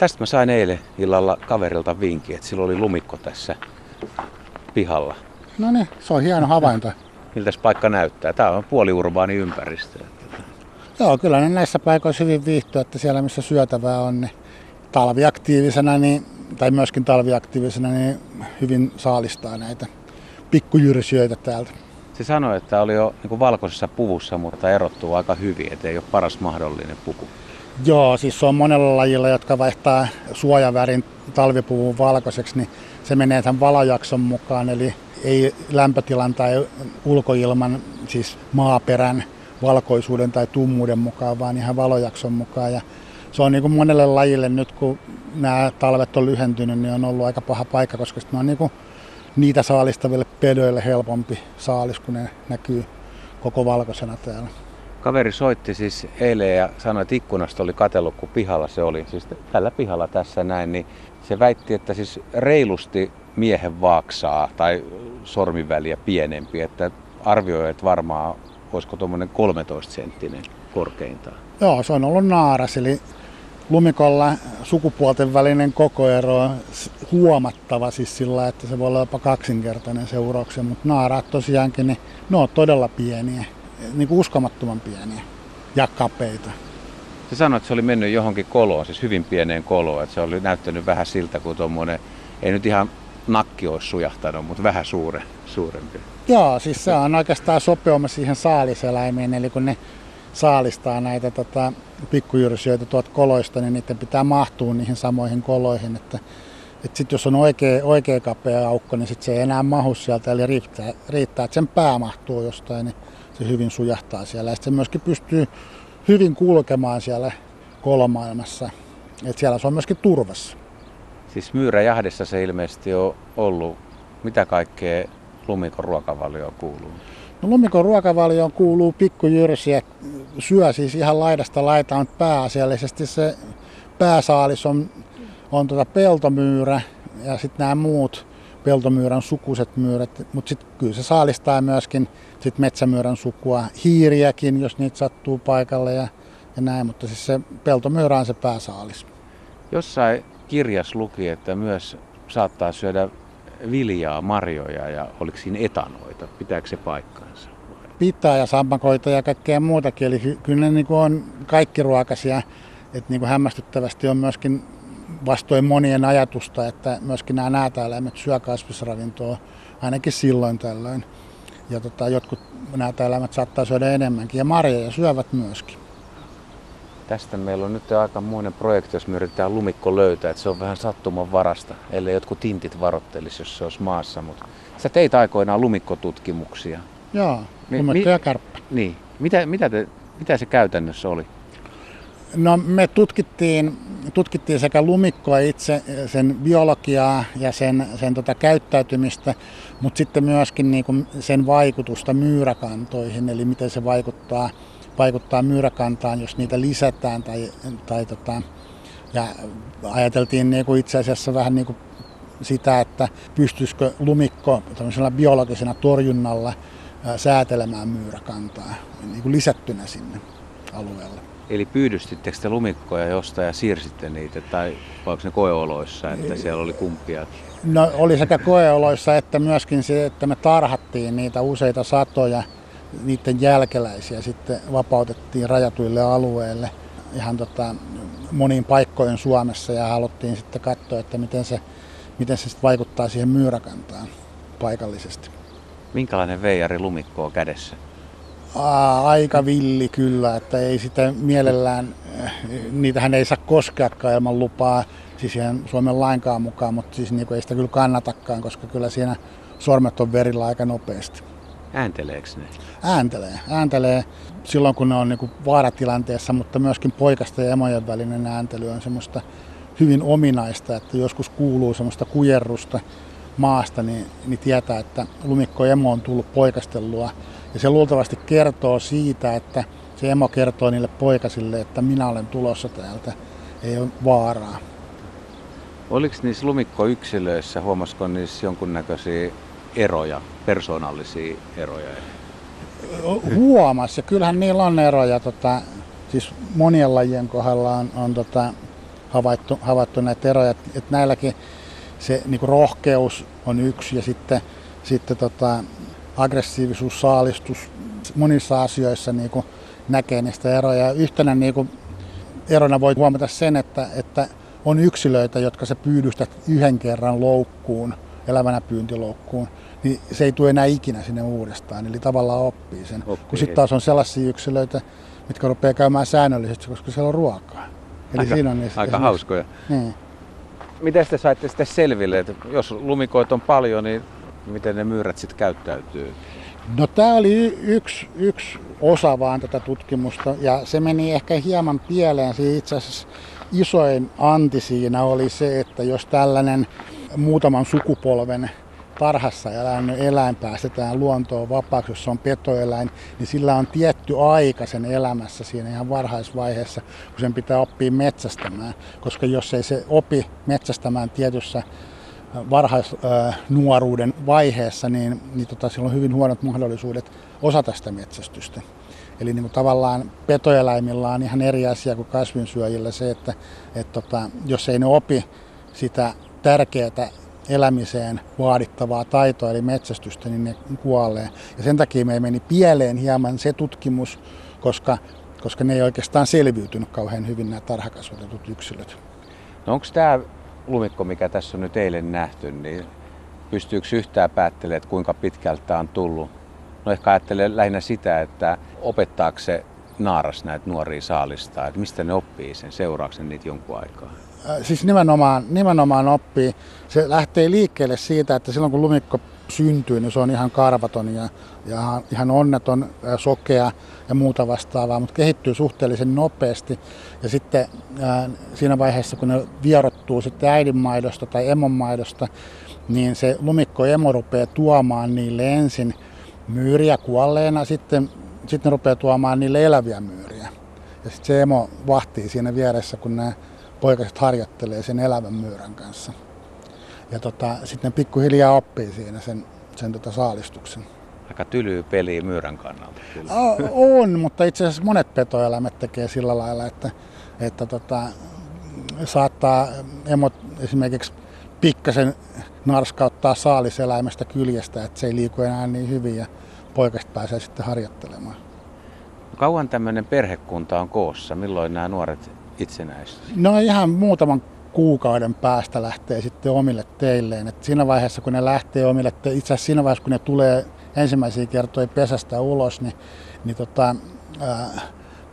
Tästä mä sain eilen illalla kaverilta vinkin, että sillä oli lumikko tässä pihalla. No niin, se on hieno havainto. Miltä paikka näyttää? Tämä on puoliurbaani ympäristö. Joo, kyllä ne näissä paikoissa hyvin viihtyy, että siellä missä syötävää on, niin talviaktiivisena, niin, tai myöskin talviaktiivisena, niin hyvin saalistaa näitä pikkujyrsijöitä täältä. Se sanoi, että oli jo niin valkoisessa puvussa, mutta erottuu aika hyvin, että ei ole paras mahdollinen puku. Joo, siis se on monella lajilla, jotka vaihtaa suojavärin talvipuvun valkoiseksi, niin se menee tämän valojakson mukaan, eli ei lämpötilan tai ulkoilman, siis maaperän valkoisuuden tai tummuuden mukaan, vaan ihan valojakson mukaan. Ja se on niin kuin monelle lajille nyt, kun nämä talvet on lyhentynyt, niin on ollut aika paha paikka, koska ne on niin kuin niitä saalistaville pedöille helpompi saalis, kun ne näkyy koko valkoisena täällä. Kaveri soitti siis eilen ja sanoi, että ikkunasta oli katellut, kun pihalla se oli. Siis tällä pihalla tässä näin, niin se väitti, että siis reilusti miehen vaaksaa tai sormiväliä pienempi, että arvioi, että varmaan olisiko tuommoinen 13 senttinen korkeintaan. Joo, se on ollut naaras, eli lumikolla sukupuolten välinen kokoero on huomattava siis sillä, että se voi olla jopa kaksinkertainen seurauksia, mutta naaraat tosiaankin, niin ne on todella pieniä, niin kuin uskomattoman pieniä ja kapeita. Se sanoi, että se oli mennyt johonkin koloon, siis hyvin pieneen koloon, että se oli näyttänyt vähän siltä kuin tuommoinen, ei nyt ihan nakki olisi sujahtanut, mutta vähän suure, suurempi. Joo, siis se on oikeastaan sopeuma siihen saaliseläimeen, eli kun ne saalistaa näitä tota, pikkujyrsijöitä tuot koloista, niin niiden pitää mahtua niihin samoihin koloihin. Että, että sitten jos on oikea, oikea kapea aukko, niin sit se ei enää mahu sieltä, eli riittää, riittää, että sen pää mahtuu jostain, niin se hyvin sujahtaa siellä. Ja se myöskin pystyy hyvin kulkemaan siellä kolomaailmassa. että siellä se on myöskin turvassa. Siis myyräjahdissa se ilmeisesti on ollut. Mitä kaikkea lumikon ruokavalioon kuuluu? No lumikon ruokavalioon kuuluu pikkujyrsiä, syö siis ihan laidasta laitaan pääasiallisesti se pääsaalis on, on tuota peltomyyrä ja sitten nämä muut peltomyyrän sukuiset myyrät, mutta sitten kyllä se saalistaa myöskin sit metsämyyrän sukua, hiiriäkin, jos niitä sattuu paikalle ja, ja näin, mutta siis se peltomyyrä on se pääsaalis. Jossain kirjas luki, että myös saattaa syödä viljaa, marjoja ja oliko siinä etanoita? Pitääkö se paikkaansa? Pitää ja sammakoita ja kaikkea muutakin. Eli kyllä ne niin on kaikki ruokaisia. Että niin kuin hämmästyttävästi on myöskin vastoin monien ajatusta, että myöskin nämä näätäeläimet syö kasvisravintoa ainakin silloin tällöin. Ja tota, jotkut näätäeläimet saattaa syödä enemmänkin ja marjoja syövät myöskin. Tästä meillä on nyt aika muinen projekti, jos me yritetään lumikko löytää, että se on vähän sattuman varasta, ellei jotkut tintit varottelisi, jos se olisi maassa. Mutta sä teit aikoinaan lumikkotutkimuksia. Joo, lumikko mi- ja kärppä. Niin. Mitä, mitä, te, mitä se käytännössä oli? No me tutkittiin, tutkittiin sekä lumikkoa itse, sen biologiaa ja sen, sen tota käyttäytymistä, mutta sitten myöskin niin kuin sen vaikutusta myyräkantoihin, eli miten se vaikuttaa vaikuttaa myyräkantaan, jos niitä lisätään tai, tai tota, ja ajateltiin niin kuin itse asiassa vähän niin kuin sitä, että pystyisikö lumikko biologisena torjunnalla säätelemään myyräkantaa niin kuin lisättynä sinne alueelle. Eli pyydystittekö te lumikkoja jostain ja siirsitte niitä, tai onko ne koeoloissa, että siellä oli kumpia? No oli sekä koeoloissa että myöskin se, että me tarhattiin niitä useita satoja niiden jälkeläisiä sitten vapautettiin rajatuille alueille ihan tota, moniin paikkoihin Suomessa ja haluttiin sitten katsoa, että miten se, miten se sitten vaikuttaa siihen myyräkantaan paikallisesti. Minkälainen veijari lumikko on kädessä? Aa, aika villi kyllä, että ei sitä mielellään, eh, niitähän ei saa koskeakaan ilman lupaa, siis ihan Suomen lainkaan mukaan, mutta siis niin ei sitä kyllä kannatakaan, koska kyllä siinä sormet on verillä aika nopeasti. Äänteleekö ne? Ääntelee. Ääntelee silloin, kun ne on niin vaaratilanteessa, mutta myöskin poikasta ja emojen välinen ääntely on semmoista hyvin ominaista, että joskus kuuluu semmoista kujerrusta maasta, niin, niin tietää, että lumikko emo on tullut poikastelua. Ja se luultavasti kertoo siitä, että se emo kertoo niille poikasille, että minä olen tulossa täältä, ei ole vaaraa. Oliko niissä lumikkoyksilöissä, huomasiko niissä jonkunnäköisiä eroja, persoonallisia eroja? Huomas, ja kyllähän niillä on eroja. Tota, siis monien lajien kohdalla on, on tota, havaittu, havaittu näitä eroja. Että et näilläkin se niin rohkeus on yksi ja sitten, sitten tota, aggressiivisuus, saalistus, monissa asioissa niin näkee niistä eroja. Yhtenä niin kuin, erona voi huomata sen, että, että on yksilöitä, jotka se pyydystät yhden kerran loukkuun, elävänä pyyntiloukkuun, niin se ei tule enää ikinä sinne uudestaan, eli tavallaan oppii sen. Oppii. Kun sitten taas on sellaisia yksilöitä, mitkä rupeaa käymään säännöllisesti, koska siellä on ruokaa. Eli aika, siinä on niistä, aika hauskoja. Niin. Miten te saitte sitten selville, että jos lumikoita on paljon, niin miten ne myyrät sitten käyttäytyy? No tämä oli yksi, yksi osa vaan tätä tutkimusta ja se meni ehkä hieman pieleen. Siinä itse asiassa isoin anti siinä oli se, että jos tällainen muutaman sukupolven tarhassa elänyt eläin päästetään luontoon vapaaksi, jos se on petoeläin, niin sillä on tietty aika sen elämässä siinä ihan varhaisvaiheessa, kun sen pitää oppia metsästämään. Koska jos ei se opi metsästämään tietyssä varhaisnuoruuden vaiheessa, niin, niin tota, sillä on hyvin huonot mahdollisuudet osata sitä metsästystä. Eli niin kuin tavallaan petoeläimillä on ihan eri asia kuin kasvinsyöjillä se, että et tota, jos ei ne opi sitä tärkeää elämiseen vaadittavaa taitoa eli metsästystä, niin ne kuolee. Ja sen takia me meni pieleen hieman se tutkimus, koska, koska ne ei oikeastaan selviytynyt kauhean hyvin nämä tarhakasvatetut yksilöt. No onko tämä lumikko, mikä tässä on nyt eilen nähty, niin pystyykö yhtään päättelemään, että kuinka pitkältä on tullut? No ehkä ajattelee lähinnä sitä, että opettaako se naaras näitä nuoria saalistaa, että mistä ne oppii sen, seurauksen niitä jonkun aikaa? Äh, siis nimenomaan, nimenomaan oppii. Se lähtee liikkeelle siitä, että silloin kun lumikko syntyy, niin se on ihan karvaton ja, ja ihan onneton, ja sokea ja muuta vastaavaa, mutta kehittyy suhteellisen nopeasti. Ja sitten ää, äh, siinä vaiheessa, kun ne vierottuu sitten äidinmaidosta tai emonmaidosta, niin se lumikko emo rupeaa tuomaan niille ensin myyriä kuolleena, sitten, sitten rupeaa tuomaan niille eläviä myyriä. Ja sitten se emo vahtii siinä vieressä, kun ne poikaset harjoittelee sen elävän myyrän kanssa. Ja tota, sitten ne pikkuhiljaa oppii siinä sen, sen tota saalistuksen. Aika tylyy peli myyrän kannalta. Kyllä. On, mutta itse asiassa monet petoeläimet tekee sillä lailla, että, että tota, saattaa emot esimerkiksi pikkasen narskauttaa saaliseläimestä kyljestä, että se ei liiku enää niin hyvin ja poikaset pääsee sitten harjoittelemaan. Kauan tämmöinen perhekunta on koossa? Milloin nämä nuoret itsenäisyys? No ihan muutaman kuukauden päästä lähtee sitten omille teilleen. Et siinä vaiheessa, kun ne lähtee omille teille, itse asiassa siinä vaiheessa, kun ne tulee ensimmäisiä kertoja pesästä ulos, niin, niin tota, ää,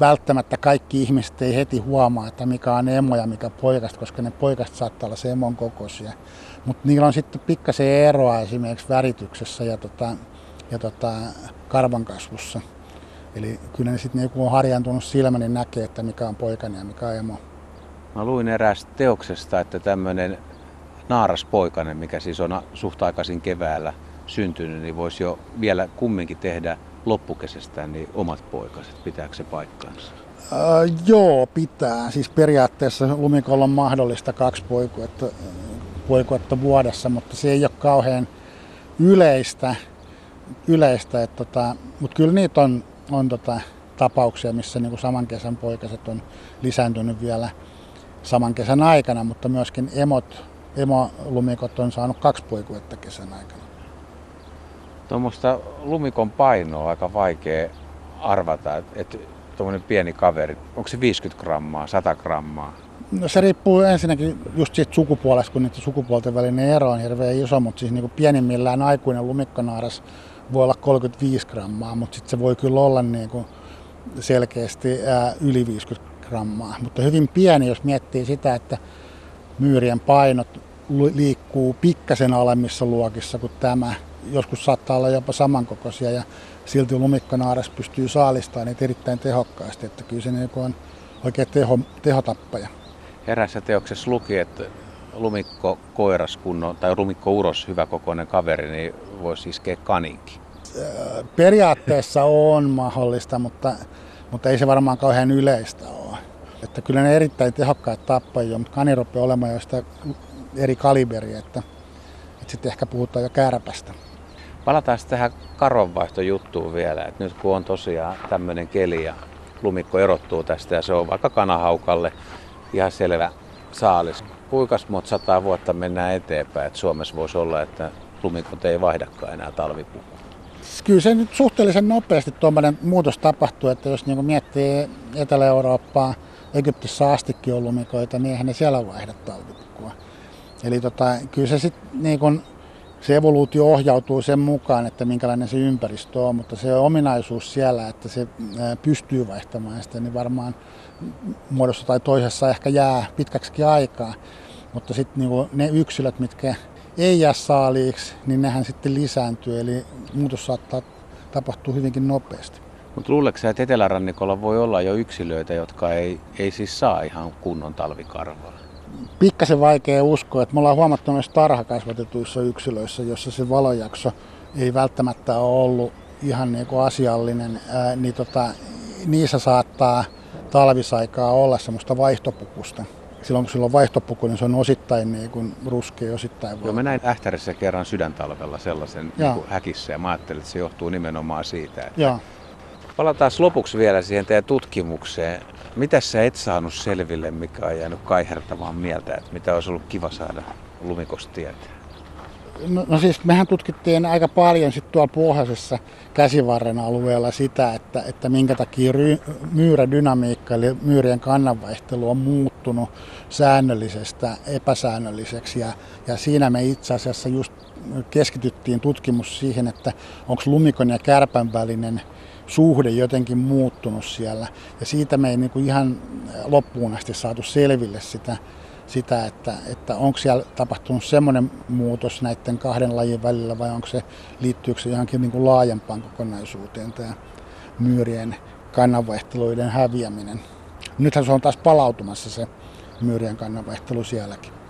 välttämättä kaikki ihmiset ei heti huomaa, että mikä on emo ja mikä poikasta, koska ne poikasta saattaa olla se emon kokoisia. Mutta niillä on sitten pikkasen eroa esimerkiksi värityksessä ja, tota, ja tota, karvan kasvussa. Eli kyllä ne sitten kun on harjantunut silmä, niin näkee, että mikä on poikani ja mikä on emo. Mä luin eräästä teoksesta, että tämmöinen naaraspoikainen, mikä siis on suht aikaisin keväällä syntynyt, niin voisi jo vielä kumminkin tehdä loppukesästään niin omat poikaset. Pitääkö se paikkaansa? Äh, joo, pitää. Siis periaatteessa lumikolla on mahdollista kaksi poikuetta, poikuetta vuodessa, mutta se ei ole kauhean yleistä. yleistä että tota, mutta kyllä niitä on on tota, tapauksia, missä niin kuin saman kesän poikaset on lisääntynyt vielä saman kesän aikana, mutta myöskin emot, emolumikot on saanut kaksi poikuetta kesän aikana. Tuommoista lumikon painoa on aika vaikea arvata, että et, tuommoinen pieni kaveri, onko se 50 grammaa, 100 grammaa? No se riippuu ensinnäkin just siitä sukupuolesta, kun niiden sukupuolten välinen ero on hirveän iso, mutta siis niin kuin pienimmillään aikuinen lumikkonaaras voi olla 35 grammaa, mutta sitten se voi kyllä olla niin kuin selkeästi ää, yli 50 grammaa. Mutta hyvin pieni, jos miettii sitä, että myyrien painot liikkuu pikkasen alemmissa luokissa kuin tämä. Joskus saattaa olla jopa samankokoisia ja silti lumikkonaaras pystyy saalistamaan niitä erittäin tehokkaasti. Että kyllä se niin on oikein teho, tehotappaja. Erässä teoksessa luki, että lumikko koiras kunnon, tai lumikko uros hyvä kokoinen kaveri, niin voisi iskeä kaninkin. Periaatteessa on mahdollista, mutta, mutta ei se varmaan kauhean yleistä ole. Että kyllä ne erittäin tehokkaat tappajia, mutta kani rupeaa olemaan jo sitä eri kaliberia, että, että sitten ehkä puhutaan jo kärpästä. Palataan tähän karonvaihtojuttuun vielä, että nyt kun on tosiaan tämmöinen keli ja lumikko erottuu tästä ja se on vaikka kanahaukalle ihan selvä saalis. Kuinka monta sataa vuotta mennään eteenpäin, että Suomessa voisi olla, että lumikot ei vaihdakaan enää talvipukua? Kyllä se nyt suhteellisen nopeasti tuommoinen muutos tapahtuu, että jos niin miettii Etelä-Eurooppaa, Egyptissä astikin on lumikoita, niin eihän ne siellä vaihda talvipukua. Eli tota, kyllä se sitten niin se evoluutio ohjautuu sen mukaan, että minkälainen se ympäristö on, mutta se ominaisuus siellä, että se pystyy vaihtamaan sitä, niin varmaan muodossa tai toisessa ehkä jää pitkäksi aikaa. Mutta sitten niin ne yksilöt, mitkä ei jää saaliiksi, niin nehän sitten lisääntyy, eli muutos saattaa tapahtua hyvinkin nopeasti. Mutta luuleeko että etelärannikolla voi olla jo yksilöitä, jotka ei, ei siis saa ihan kunnon talvikarvaa? Pikkasen vaikea uskoa, että me ollaan huomattu myös tarhakasvatetuissa yksilöissä, jossa se valojakso ei välttämättä ole ollut ihan niin kuin asiallinen, ää, niin tota, niissä saattaa talvisaikaa olla semmoista vaihtopukusta silloin kun sillä on vaihtopuku, niin se on osittain niin kuin ruskea, osittain valkoinen. Joo, mä näin Ähtärissä kerran sydäntalvella sellaisen niin häkissä ja mä ajattelin, että se johtuu nimenomaan siitä. Että Joo. Palataan lopuksi vielä siihen teidän tutkimukseen. Mitä sä et saanut selville, mikä on jäänyt kaihertamaan mieltä, että mitä olisi ollut kiva saada lumikosta tietää? No, no siis mehän tutkittiin aika paljon sitten tuolla pohjoisessa käsivarren alueella sitä, että, että minkä takia ry, myyrädynamiikka eli myyrien kannanvaihtelu on muuttunut säännöllisestä epäsäännölliseksi. Ja, ja siinä me itse asiassa just keskityttiin tutkimus siihen, että onko lumikon ja kärpän välinen suhde jotenkin muuttunut siellä. Ja siitä me ei niin kuin ihan loppuun asti saatu selville sitä, sitä, että, että onko siellä tapahtunut semmoinen muutos näiden kahden lajin välillä vai onko se, liittyykö se johonkin niin kuin laajempaan kokonaisuuteen tämä myyrien kannanvaihteluiden häviäminen. Nythän se on taas palautumassa se myyrien kannanvaihtelu sielläkin.